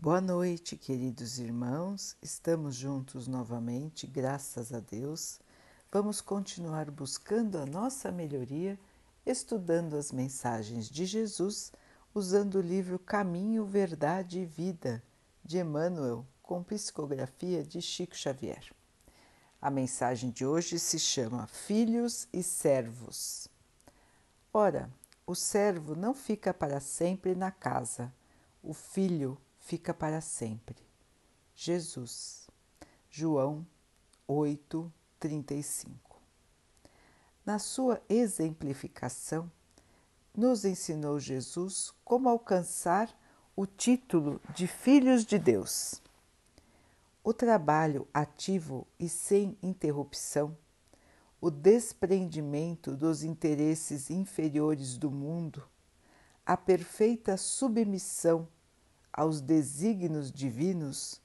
Boa noite, queridos irmãos. Estamos juntos novamente, graças a Deus. Vamos continuar buscando a nossa melhoria, estudando as mensagens de Jesus, usando o livro Caminho, Verdade e Vida, de Emmanuel, com psicografia de Chico Xavier. A mensagem de hoje se chama Filhos e Servos. Ora, o servo não fica para sempre na casa, o filho fica para sempre. Jesus, João 8, 35. Na sua exemplificação, nos ensinou Jesus como alcançar o título de filhos de Deus. O trabalho ativo e sem interrupção, o desprendimento dos interesses inferiores do mundo, a perfeita submissão aos desígnios divinos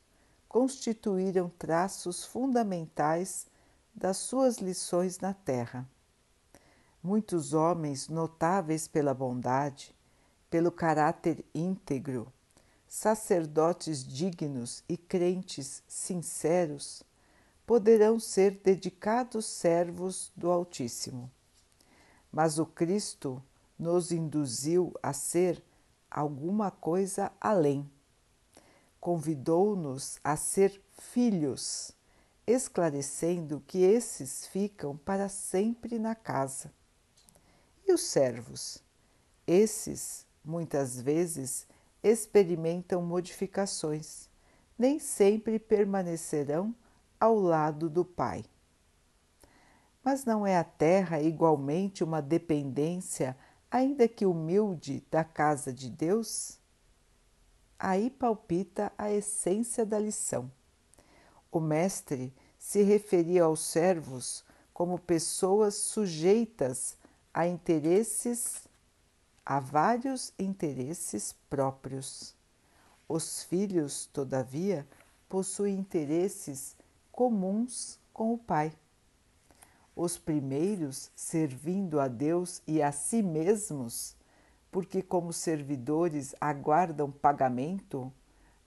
constituíram traços fundamentais das suas lições na Terra. Muitos homens notáveis pela bondade, pelo caráter íntegro, sacerdotes dignos e crentes sinceros, poderão ser dedicados servos do Altíssimo. Mas o Cristo nos induziu a ser alguma coisa além. Convidou-nos a ser filhos, esclarecendo que esses ficam para sempre na casa. E os servos? Esses, muitas vezes, experimentam modificações, nem sempre permanecerão ao lado do Pai. Mas não é a terra igualmente uma dependência ainda que humilde, da casa de Deus? Aí palpita a essência da lição. O Mestre se referia aos servos como pessoas sujeitas a interesses, a vários interesses próprios. Os filhos, todavia, possuem interesses comuns com o Pai os primeiros servindo a Deus e a si mesmos, porque, como servidores aguardam pagamento,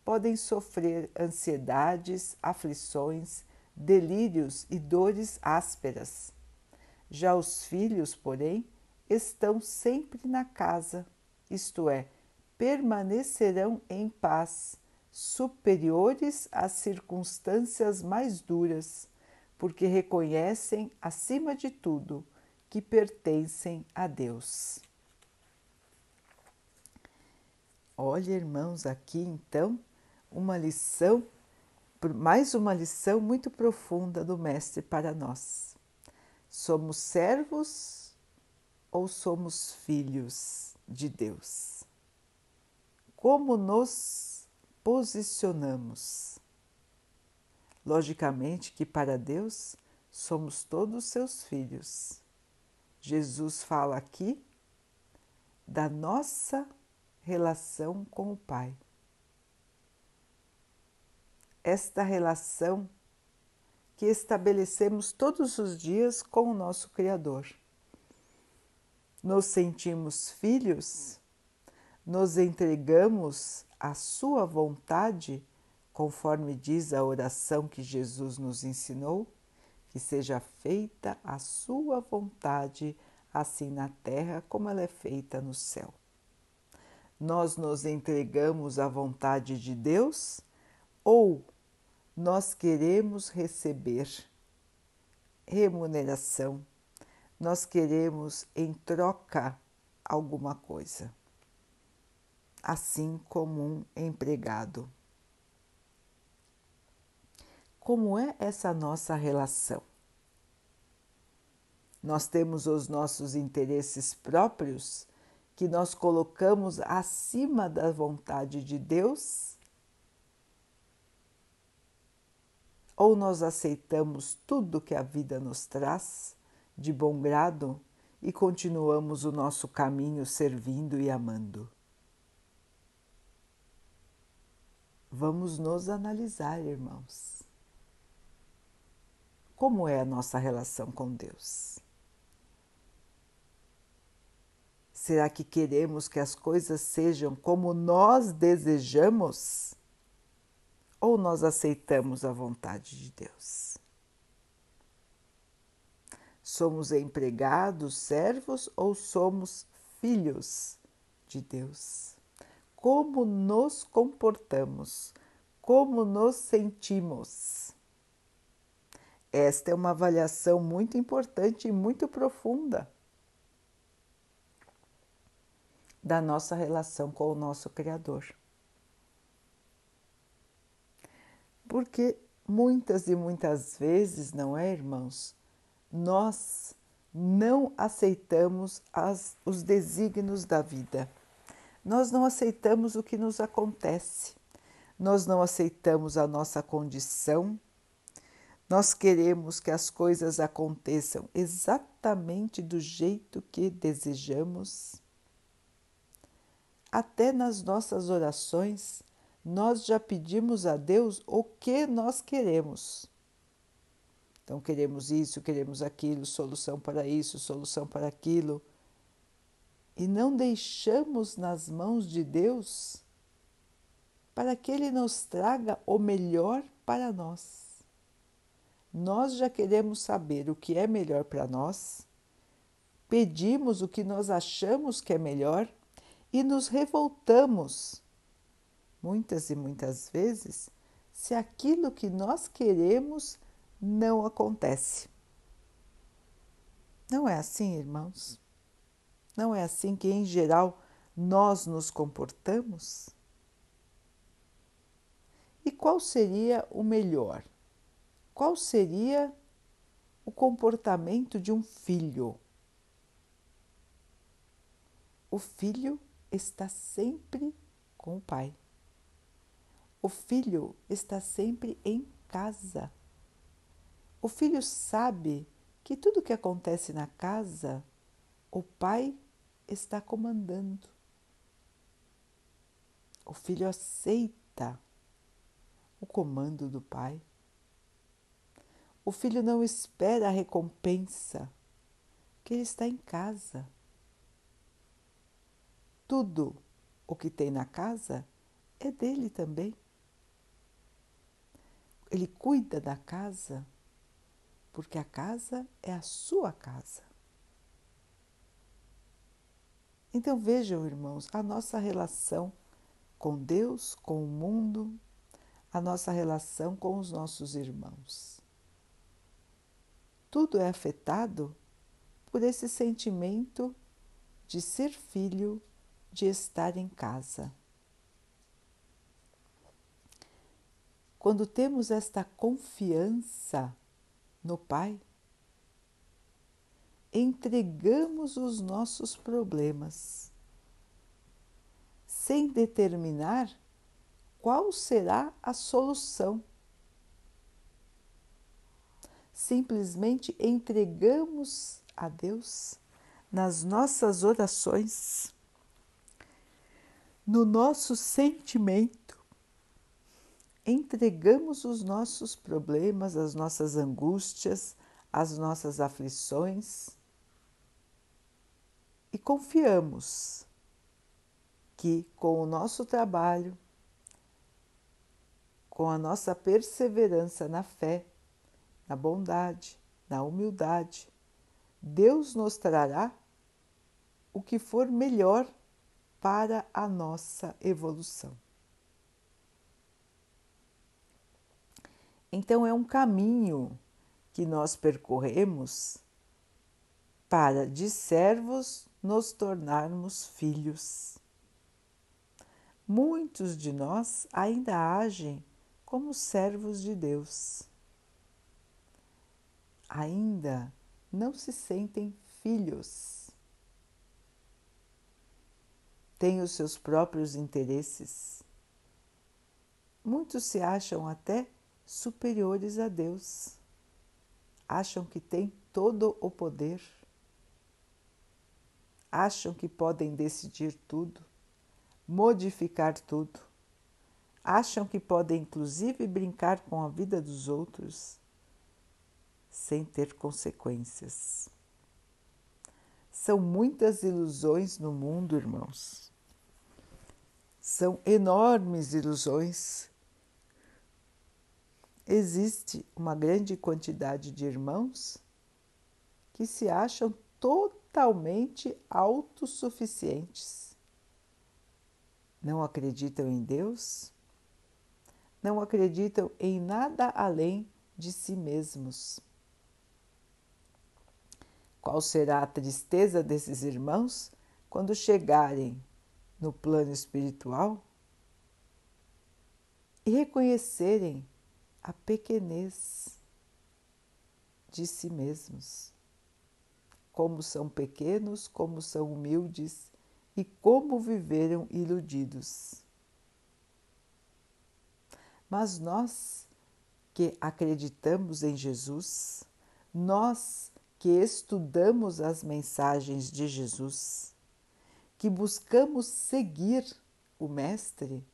podem sofrer ansiedades, aflições, delírios e dores ásperas. Já os filhos, porém, estão sempre na casa, isto é, permanecerão em paz, superiores às circunstâncias mais duras porque reconhecem, acima de tudo, que pertencem a Deus. Olha, irmãos, aqui então uma lição, mais uma lição muito profunda do Mestre para nós. Somos servos ou somos filhos de Deus? Como nos posicionamos? Logicamente que para Deus somos todos seus filhos. Jesus fala aqui da nossa relação com o Pai. Esta relação que estabelecemos todos os dias com o nosso Criador. Nos sentimos filhos, nos entregamos à Sua vontade conforme diz a oração que Jesus nos ensinou, que seja feita a sua vontade, assim na terra como ela é feita no céu. Nós nos entregamos à vontade de Deus ou nós queremos receber remuneração, nós queremos em troca alguma coisa, assim como um empregado. Como é essa nossa relação? Nós temos os nossos interesses próprios que nós colocamos acima da vontade de Deus? Ou nós aceitamos tudo que a vida nos traz de bom grado e continuamos o nosso caminho servindo e amando? Vamos nos analisar, irmãos. Como é a nossa relação com Deus? Será que queremos que as coisas sejam como nós desejamos ou nós aceitamos a vontade de Deus? Somos empregados, servos ou somos filhos de Deus? Como nos comportamos? Como nos sentimos? Esta é uma avaliação muito importante e muito profunda da nossa relação com o nosso Criador. Porque muitas e muitas vezes, não é, irmãos, nós não aceitamos as, os desígnios da vida. Nós não aceitamos o que nos acontece. Nós não aceitamos a nossa condição. Nós queremos que as coisas aconteçam exatamente do jeito que desejamos. Até nas nossas orações, nós já pedimos a Deus o que nós queremos. Então, queremos isso, queremos aquilo, solução para isso, solução para aquilo. E não deixamos nas mãos de Deus para que Ele nos traga o melhor para nós. Nós já queremos saber o que é melhor para nós, pedimos o que nós achamos que é melhor e nos revoltamos, muitas e muitas vezes, se aquilo que nós queremos não acontece. Não é assim, irmãos? Não é assim que, em geral, nós nos comportamos? E qual seria o melhor? Qual seria o comportamento de um filho? O filho está sempre com o pai. O filho está sempre em casa. O filho sabe que tudo que acontece na casa, o pai está comandando. O filho aceita o comando do pai. O filho não espera a recompensa, que ele está em casa. Tudo o que tem na casa é dele também. Ele cuida da casa porque a casa é a sua casa. Então vejam, irmãos, a nossa relação com Deus, com o mundo, a nossa relação com os nossos irmãos. Tudo é afetado por esse sentimento de ser filho, de estar em casa. Quando temos esta confiança no Pai, entregamos os nossos problemas, sem determinar qual será a solução. Simplesmente entregamos a Deus nas nossas orações, no nosso sentimento entregamos os nossos problemas, as nossas angústias, as nossas aflições e confiamos que com o nosso trabalho, com a nossa perseverança na fé, na bondade, na humildade, Deus nos trará o que for melhor para a nossa evolução. Então, é um caminho que nós percorremos para de servos nos tornarmos filhos. Muitos de nós ainda agem como servos de Deus. Ainda não se sentem filhos. Têm os seus próprios interesses. Muitos se acham até superiores a Deus. Acham que têm todo o poder. Acham que podem decidir tudo, modificar tudo. Acham que podem, inclusive, brincar com a vida dos outros sem ter consequências. São muitas ilusões no mundo, irmãos. São enormes ilusões existe uma grande quantidade de irmãos que se acham totalmente autossuficientes. Não acreditam em Deus, não acreditam em nada além de si mesmos. Qual será a tristeza desses irmãos quando chegarem no plano espiritual e reconhecerem a pequenez de si mesmos. Como são pequenos, como são humildes e como viveram iludidos. Mas nós que acreditamos em Jesus, nós que estudamos as mensagens de Jesus, que buscamos seguir o Mestre,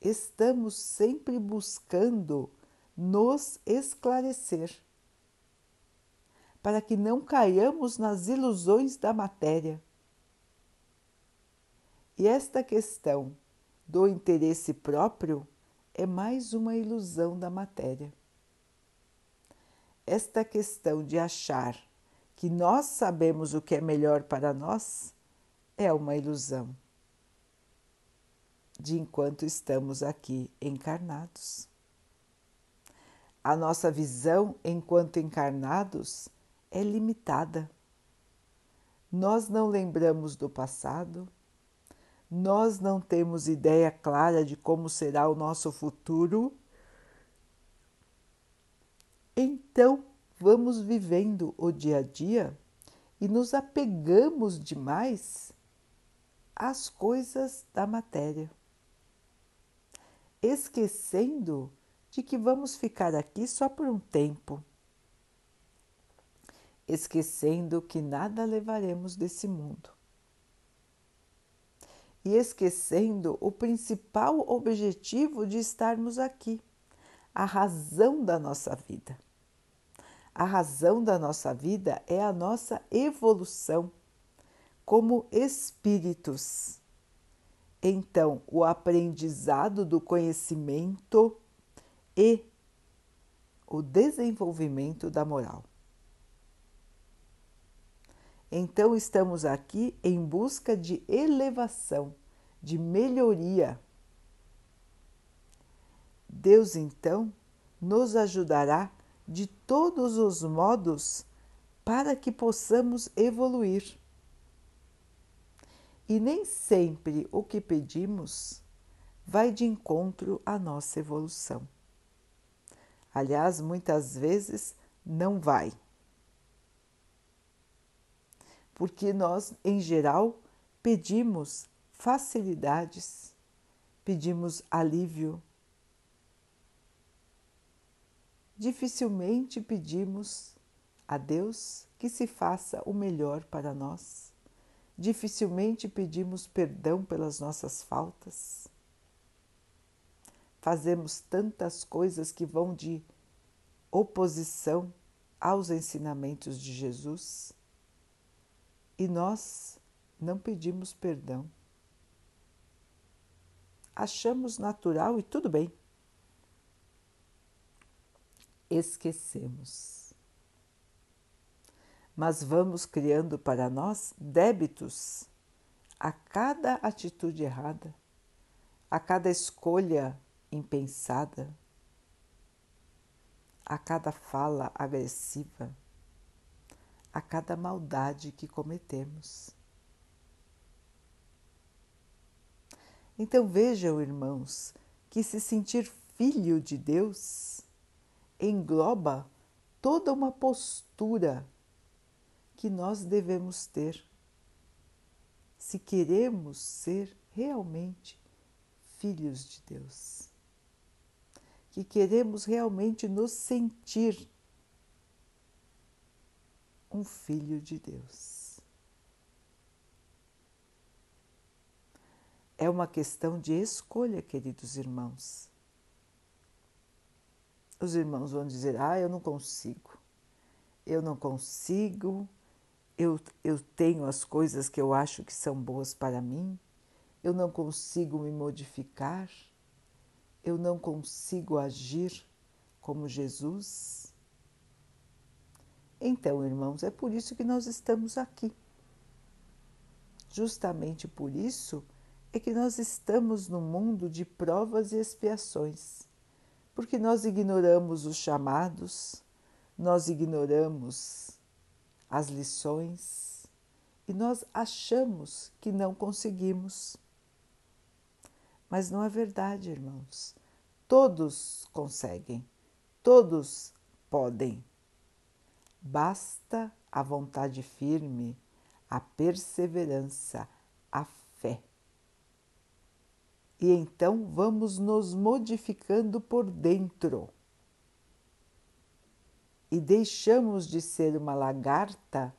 estamos sempre buscando nos esclarecer, para que não caiamos nas ilusões da matéria. E esta questão do interesse próprio é mais uma ilusão da matéria. Esta questão de achar que nós sabemos o que é melhor para nós é uma ilusão de enquanto estamos aqui encarnados. A nossa visão enquanto encarnados é limitada. Nós não lembramos do passado, nós não temos ideia clara de como será o nosso futuro. Então, vamos vivendo o dia a dia e nos apegamos demais às coisas da matéria. Esquecendo de que vamos ficar aqui só por um tempo, esquecendo que nada levaremos desse mundo. E esquecendo o principal objetivo de estarmos aqui, a razão da nossa vida. A razão da nossa vida é a nossa evolução como espíritos então o aprendizado do conhecimento e o desenvolvimento da moral. Então estamos aqui em busca de elevação, de melhoria. Deus então nos ajudará de todos os modos para que possamos evoluir. E nem sempre o que pedimos vai de encontro à nossa evolução. Aliás, muitas vezes não vai. Porque nós, em geral, pedimos facilidades, pedimos alívio. Dificilmente pedimos a Deus que se faça o melhor para nós dificilmente pedimos perdão pelas nossas faltas. Fazemos tantas coisas que vão de oposição aos ensinamentos de Jesus e nós não pedimos perdão. Achamos natural e tudo bem. Esquecemos mas vamos criando para nós débitos a cada atitude errada, a cada escolha impensada, a cada fala agressiva, a cada maldade que cometemos. Então vejam, irmãos, que se sentir filho de Deus engloba toda uma postura que nós devemos ter se queremos ser realmente filhos de Deus, que queremos realmente nos sentir um filho de Deus. É uma questão de escolha, queridos irmãos. Os irmãos vão dizer: Ah, eu não consigo, eu não consigo, eu, eu tenho as coisas que eu acho que são boas para mim, eu não consigo me modificar. eu não consigo agir como Jesus? Então, irmãos, é por isso que nós estamos aqui. Justamente por isso é que nós estamos no mundo de provas e expiações, porque nós ignoramos os chamados, nós ignoramos as lições e nós achamos que não conseguimos. Mas não é verdade, irmãos. Todos conseguem, todos podem. Basta a vontade firme, a perseverança, a fé. E então vamos nos modificando por dentro. E deixamos de ser uma lagarta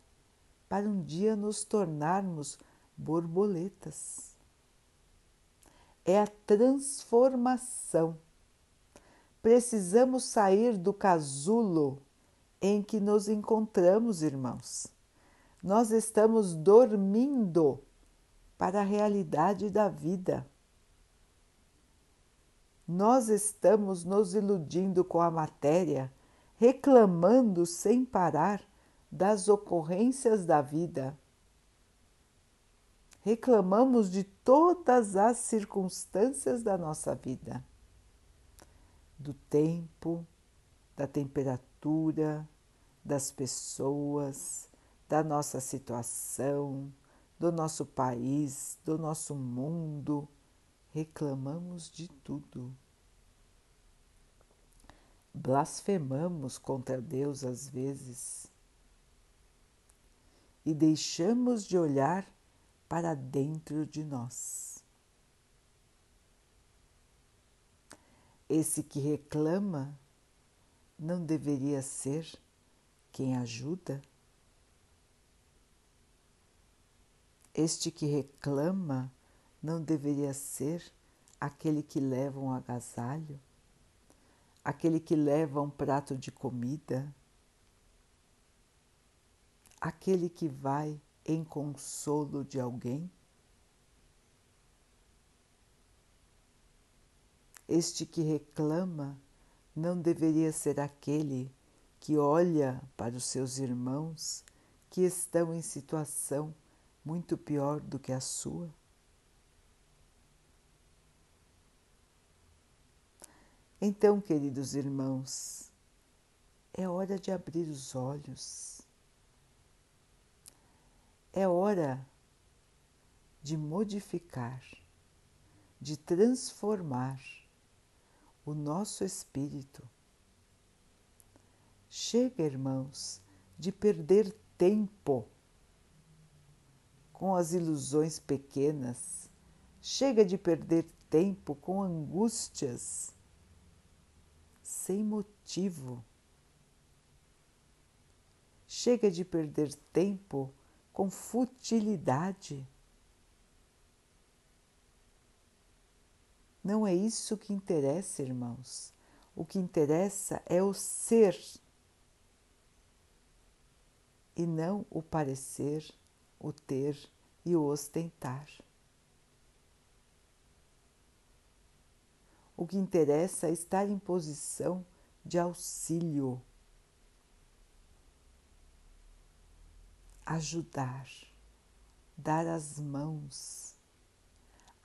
para um dia nos tornarmos borboletas é a transformação. Precisamos sair do casulo em que nos encontramos, irmãos. Nós estamos dormindo para a realidade da vida. Nós estamos nos iludindo com a matéria, reclamando sem parar das ocorrências da vida reclamamos de todas as circunstâncias da nossa vida, do tempo, da temperatura, das pessoas, da nossa situação, do nosso país, do nosso mundo. Reclamamos de tudo. Blasfemamos contra Deus às vezes e deixamos de olhar para dentro de nós. Esse que reclama não deveria ser quem ajuda? Este que reclama não deveria ser aquele que leva um agasalho, aquele que leva um prato de comida, aquele que vai em consolo de alguém? Este que reclama não deveria ser aquele que olha para os seus irmãos que estão em situação muito pior do que a sua? Então, queridos irmãos, é hora de abrir os olhos. É hora de modificar, de transformar o nosso espírito. Chega, irmãos, de perder tempo com as ilusões pequenas, chega de perder tempo com angústias sem motivo. Chega de perder tempo com futilidade. Não é isso que interessa, irmãos. O que interessa é o ser e não o parecer, o ter e o ostentar. O que interessa é estar em posição de auxílio. Ajudar, dar as mãos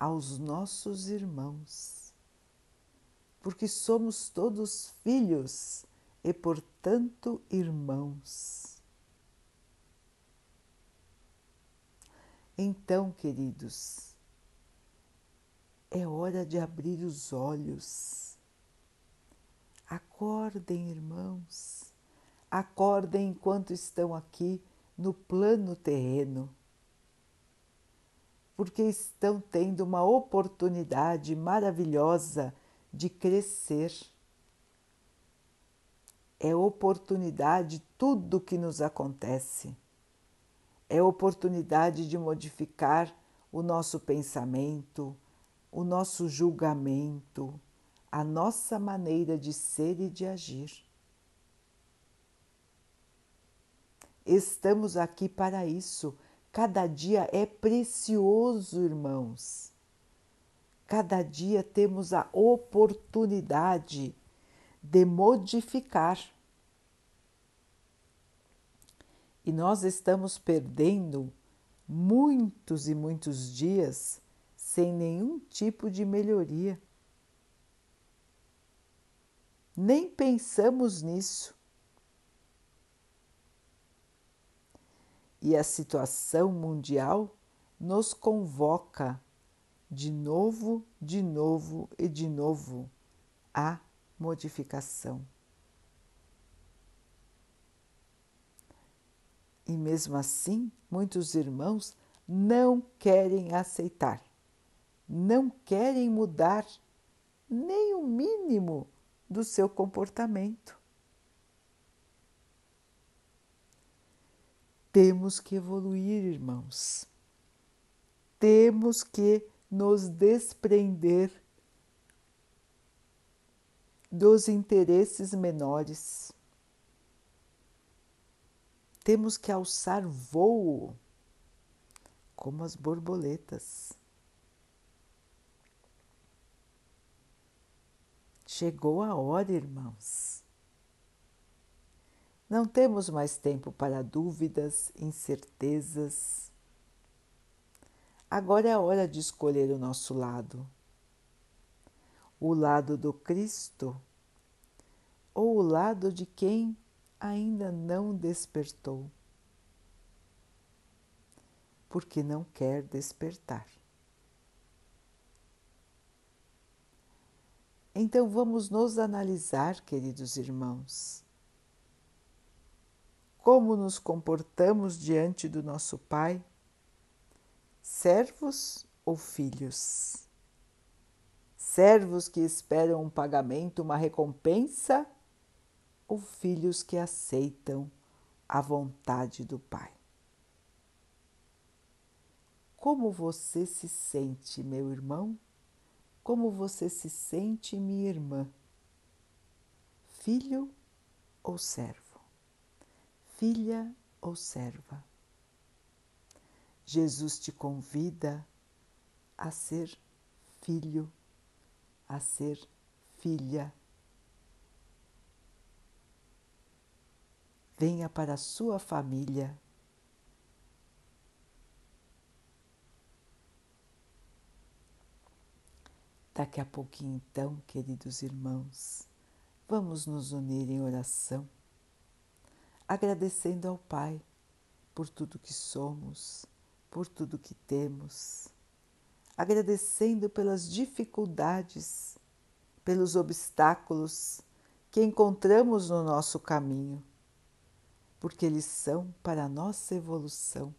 aos nossos irmãos, porque somos todos filhos e, portanto, irmãos. Então, queridos, é hora de abrir os olhos. Acordem, irmãos, acordem enquanto estão aqui no plano terreno, porque estão tendo uma oportunidade maravilhosa de crescer. É oportunidade tudo que nos acontece. É oportunidade de modificar o nosso pensamento, o nosso julgamento, a nossa maneira de ser e de agir. Estamos aqui para isso. Cada dia é precioso, irmãos. Cada dia temos a oportunidade de modificar. E nós estamos perdendo muitos e muitos dias sem nenhum tipo de melhoria. Nem pensamos nisso. E a situação mundial nos convoca de novo, de novo e de novo à modificação. E mesmo assim, muitos irmãos não querem aceitar, não querem mudar nem o mínimo do seu comportamento. Temos que evoluir, irmãos. Temos que nos desprender dos interesses menores. Temos que alçar voo como as borboletas. Chegou a hora, irmãos. Não temos mais tempo para dúvidas, incertezas Agora é a hora de escolher o nosso lado. O lado do Cristo ou o lado de quem ainda não despertou, porque não quer despertar. Então vamos nos analisar, queridos irmãos. Como nos comportamos diante do nosso Pai? servos ou filhos? Servos que esperam um pagamento, uma recompensa, ou filhos que aceitam a vontade do Pai? Como você se sente, meu irmão? Como você se sente, minha irmã? Filho ou servo? Filha ou serva? Jesus te convida a ser filho, a ser filha. Venha para a sua família. Daqui a pouquinho, então, queridos irmãos, vamos nos unir em oração, agradecendo ao Pai por tudo que somos por tudo que temos, agradecendo pelas dificuldades, pelos obstáculos que encontramos no nosso caminho, porque eles são para a nossa evolução,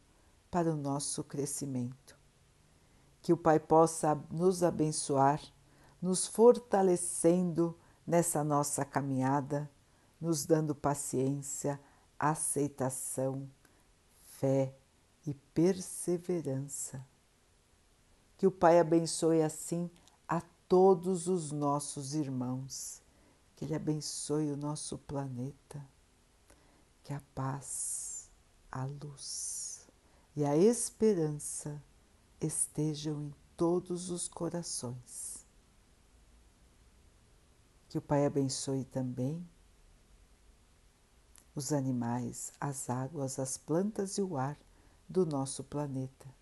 para o nosso crescimento. Que o Pai possa nos abençoar, nos fortalecendo nessa nossa caminhada, nos dando paciência, aceitação, fé e perseverança. Que o Pai abençoe assim a todos os nossos irmãos, que Ele abençoe o nosso planeta, que a paz, a luz e a esperança estejam em todos os corações. Que o Pai abençoe também os animais, as águas, as plantas e o ar do nosso planeta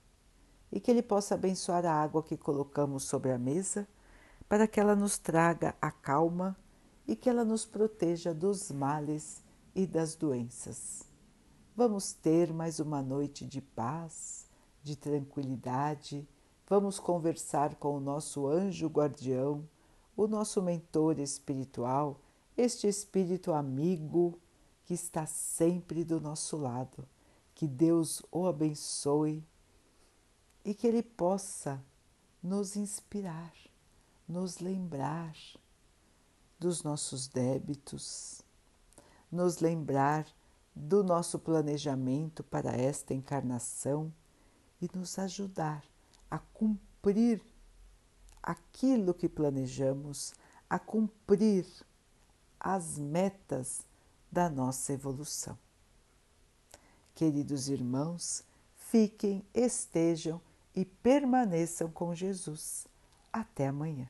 e que Ele possa abençoar a água que colocamos sobre a mesa para que ela nos traga a calma e que ela nos proteja dos males e das doenças. Vamos ter mais uma noite de paz, de tranquilidade. Vamos conversar com o nosso anjo guardião, o nosso mentor espiritual, este espírito amigo que está sempre do nosso lado que Deus o abençoe e que Ele possa nos inspirar, nos lembrar dos nossos débitos, nos lembrar do nosso planejamento para esta encarnação e nos ajudar a cumprir aquilo que planejamos, a cumprir as metas da nossa evolução. Queridos irmãos, fiquem, estejam e permaneçam com Jesus. Até amanhã.